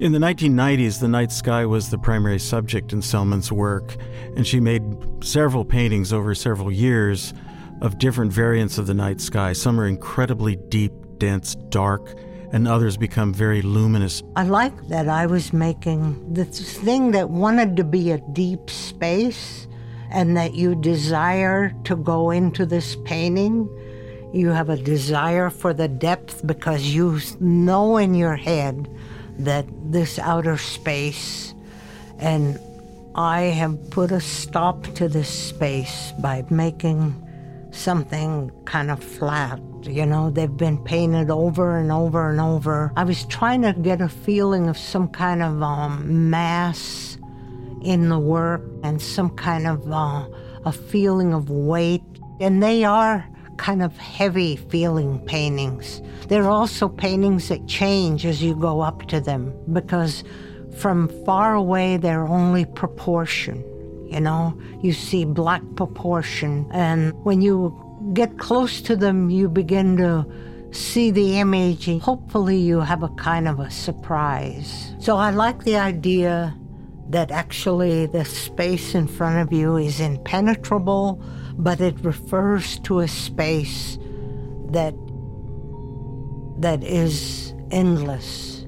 In the 1990s, the night sky was the primary subject in Celmins' work, and she made several paintings over several years of different variants of the night sky. Some are incredibly deep, dense, dark, and others become very luminous. I like that I was making this thing that wanted to be a deep space and that you desire to go into this painting. You have a desire for the depth because you know in your head that this outer space, and I have put a stop to this space by making something kind of flat. You know, they've been painted over and over and over. I was trying to get a feeling of some kind of um, mass in the work and some kind of uh, a feeling of weight. And they are kind of heavy feeling paintings. There are also paintings that change as you go up to them because from far away they're only proportion. You know, you see black proportion, and when you get close to them, you begin to see the image, and hopefully, you have a kind of a surprise. So, I like the idea that actually the space in front of you is impenetrable, but it refers to a space that that is endless